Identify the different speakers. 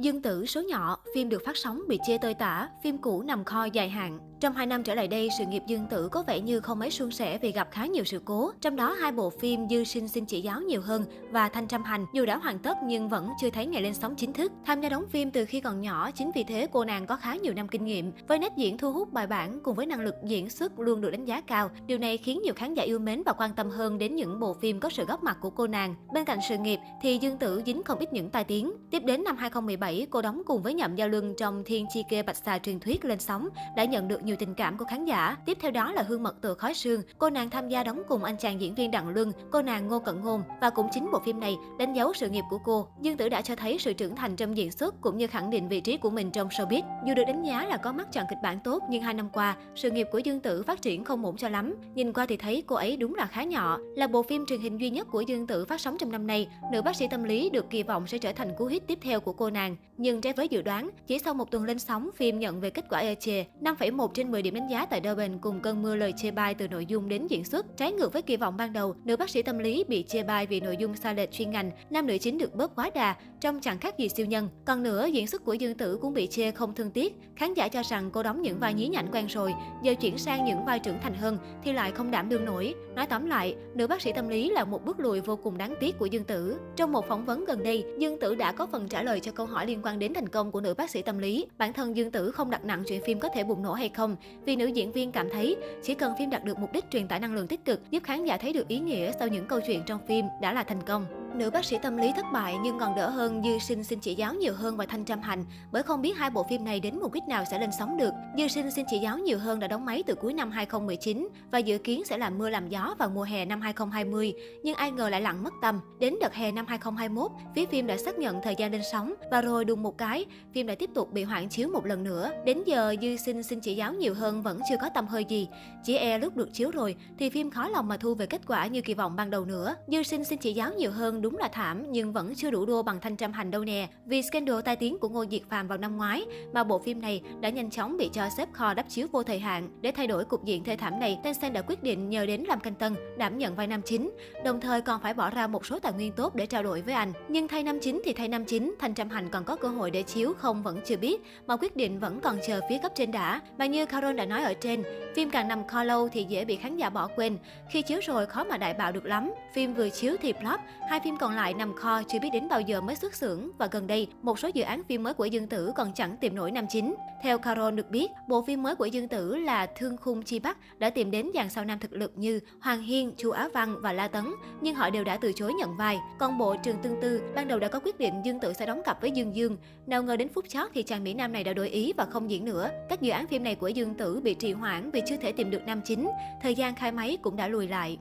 Speaker 1: Dương Tử số nhỏ, phim được phát sóng bị chê tơi tả, phim cũ nằm kho dài hạn. Trong 2 năm trở lại đây, sự nghiệp Dương Tử có vẻ như không mấy suôn sẻ vì gặp khá nhiều sự cố. Trong đó hai bộ phim Dư Sinh xin chỉ giáo nhiều hơn và Thanh Trăm Hành dù đã hoàn tất nhưng vẫn chưa thấy ngày lên sóng chính thức. Tham gia đóng phim từ khi còn nhỏ, chính vì thế cô nàng có khá nhiều năm kinh nghiệm. Với nét diễn thu hút bài bản cùng với năng lực diễn xuất luôn được đánh giá cao, điều này khiến nhiều khán giả yêu mến và quan tâm hơn đến những bộ phim có sự góp mặt của cô nàng. Bên cạnh sự nghiệp thì Dương Tử dính không ít những tai tiếng. Tiếp đến năm 2017, cô đóng cùng với Nhậm Giao Luân trong Thiên Chi Kê Bạch Xà truyền thuyết lên sóng đã nhận được nhiều tình cảm của khán giả. Tiếp theo đó là Hương Mật từ Khói Sương, cô nàng tham gia đóng cùng anh chàng diễn viên Đặng Luân, cô nàng Ngô Cận Ngôn và cũng chính bộ phim này đánh dấu sự nghiệp của cô. Dương Tử đã cho thấy sự trưởng thành trong diễn xuất cũng như khẳng định vị trí của mình trong showbiz. Dù được đánh giá là có mắt chọn kịch bản tốt nhưng hai năm qua, sự nghiệp của Dương Tử phát triển không ổn cho lắm. Nhìn qua thì thấy cô ấy đúng là khá nhỏ. Là bộ phim truyền hình duy nhất của Dương Tử phát sóng trong năm nay, nữ bác sĩ tâm lý được kỳ vọng sẽ trở thành cú hit tiếp theo của cô nàng. Nhưng trái với dự đoán, chỉ sau một tuần lên sóng, phim nhận về kết quả ê chề, 5,1 trên 10 điểm đánh giá tại Durban cùng cơn mưa lời chê bai từ nội dung đến diễn xuất. Trái ngược với kỳ vọng ban đầu, nữ bác sĩ tâm lý bị chê bai vì nội dung sai lệch chuyên ngành, nam nữ chính được bớt quá đà, trông chẳng khác gì siêu nhân. Còn nữa, diễn xuất của Dương Tử cũng bị chê không thương tiếc. Khán giả cho rằng cô đóng những vai nhí nhảnh quen rồi, giờ chuyển sang những vai trưởng thành hơn thì lại không đảm đương nổi. Nói tóm lại, nữ bác sĩ tâm lý là một bước lùi vô cùng đáng tiếc của Dương Tử. Trong một phỏng vấn gần đây, Dương Tử đã có phần trả lời cho câu hỏi liên quan đến thành công của nữ bác sĩ tâm lý. Bản thân Dương Tử không đặt nặng chuyện phim có thể bùng nổ hay không, vì nữ diễn viên cảm thấy chỉ cần phim đạt được mục đích truyền tải năng lượng tích cực, giúp khán giả thấy được ý nghĩa sau những câu chuyện trong phim đã là thành công. Nữ bác sĩ tâm lý thất bại nhưng còn đỡ hơn Dư Sinh xin chỉ giáo nhiều hơn và Thanh Trâm Hành bởi không biết hai bộ phim này đến mục đích nào sẽ lên sóng được. Dư Sinh xin chỉ giáo nhiều hơn đã đóng máy từ cuối năm 2019 và dự kiến sẽ làm mưa làm gió vào mùa hè năm 2020, nhưng ai ngờ lại lặng mất tâm. Đến đợt hè năm 2021, phía phim đã xác nhận thời gian lên sóng và rồi đùng một cái, phim đã tiếp tục bị hoãn chiếu một lần nữa. Đến giờ Dư Sinh xin chỉ giáo nhiều hơn vẫn chưa có tâm hơi gì. Chỉ e lúc được chiếu rồi thì phim khó lòng mà thu về kết quả như kỳ vọng ban đầu nữa. Dư Sinh xin chỉ giáo nhiều hơn đúng là thảm nhưng vẫn chưa đủ đua bằng Thanh Trăm Hành đâu nè. Vì scandal tai tiếng của Ngô Diệt Phàm vào năm ngoái mà bộ phim này đã nhanh chóng bị cho xếp kho đắp chiếu vô thời hạn. Để thay đổi cục diện thê thảm này, Tencent đã quyết định nhờ đến làm Canh Tân đảm nhận vai nam chính, đồng thời còn phải bỏ ra một số tài nguyên tốt để trao đổi với anh. Nhưng thay nam chính thì thay nam chính, Thanh Trăm Hành còn có cơ hội để chiếu không vẫn chưa biết, mà quyết định vẫn còn chờ phía cấp trên đã. Mà như Carol đã nói ở trên, phim càng nằm kho lâu thì dễ bị khán giả bỏ quên. Khi chiếu rồi khó mà đại bạo được lắm. Phim vừa chiếu thì flop, hai phim Phim còn lại nằm kho chưa biết đến bao giờ mới xuất xưởng và gần đây một số dự án phim mới của Dương Tử còn chẳng tìm nổi nam chính. Theo Carol được biết, bộ phim mới của Dương Tử là Thương khung chi bắc đã tìm đến dàn sao nam thực lực như Hoàng Hiên, Chu Á Văn và La Tấn, nhưng họ đều đã từ chối nhận vai. Còn bộ Trường Tương Tư ban đầu đã có quyết định Dương Tử sẽ đóng cặp với Dương Dương, nào ngờ đến phút chót thì chàng mỹ nam này đã đổi ý và không diễn nữa. Các dự án phim này của Dương Tử bị trì hoãn vì chưa thể tìm được nam chính, thời gian khai máy cũng đã lùi lại.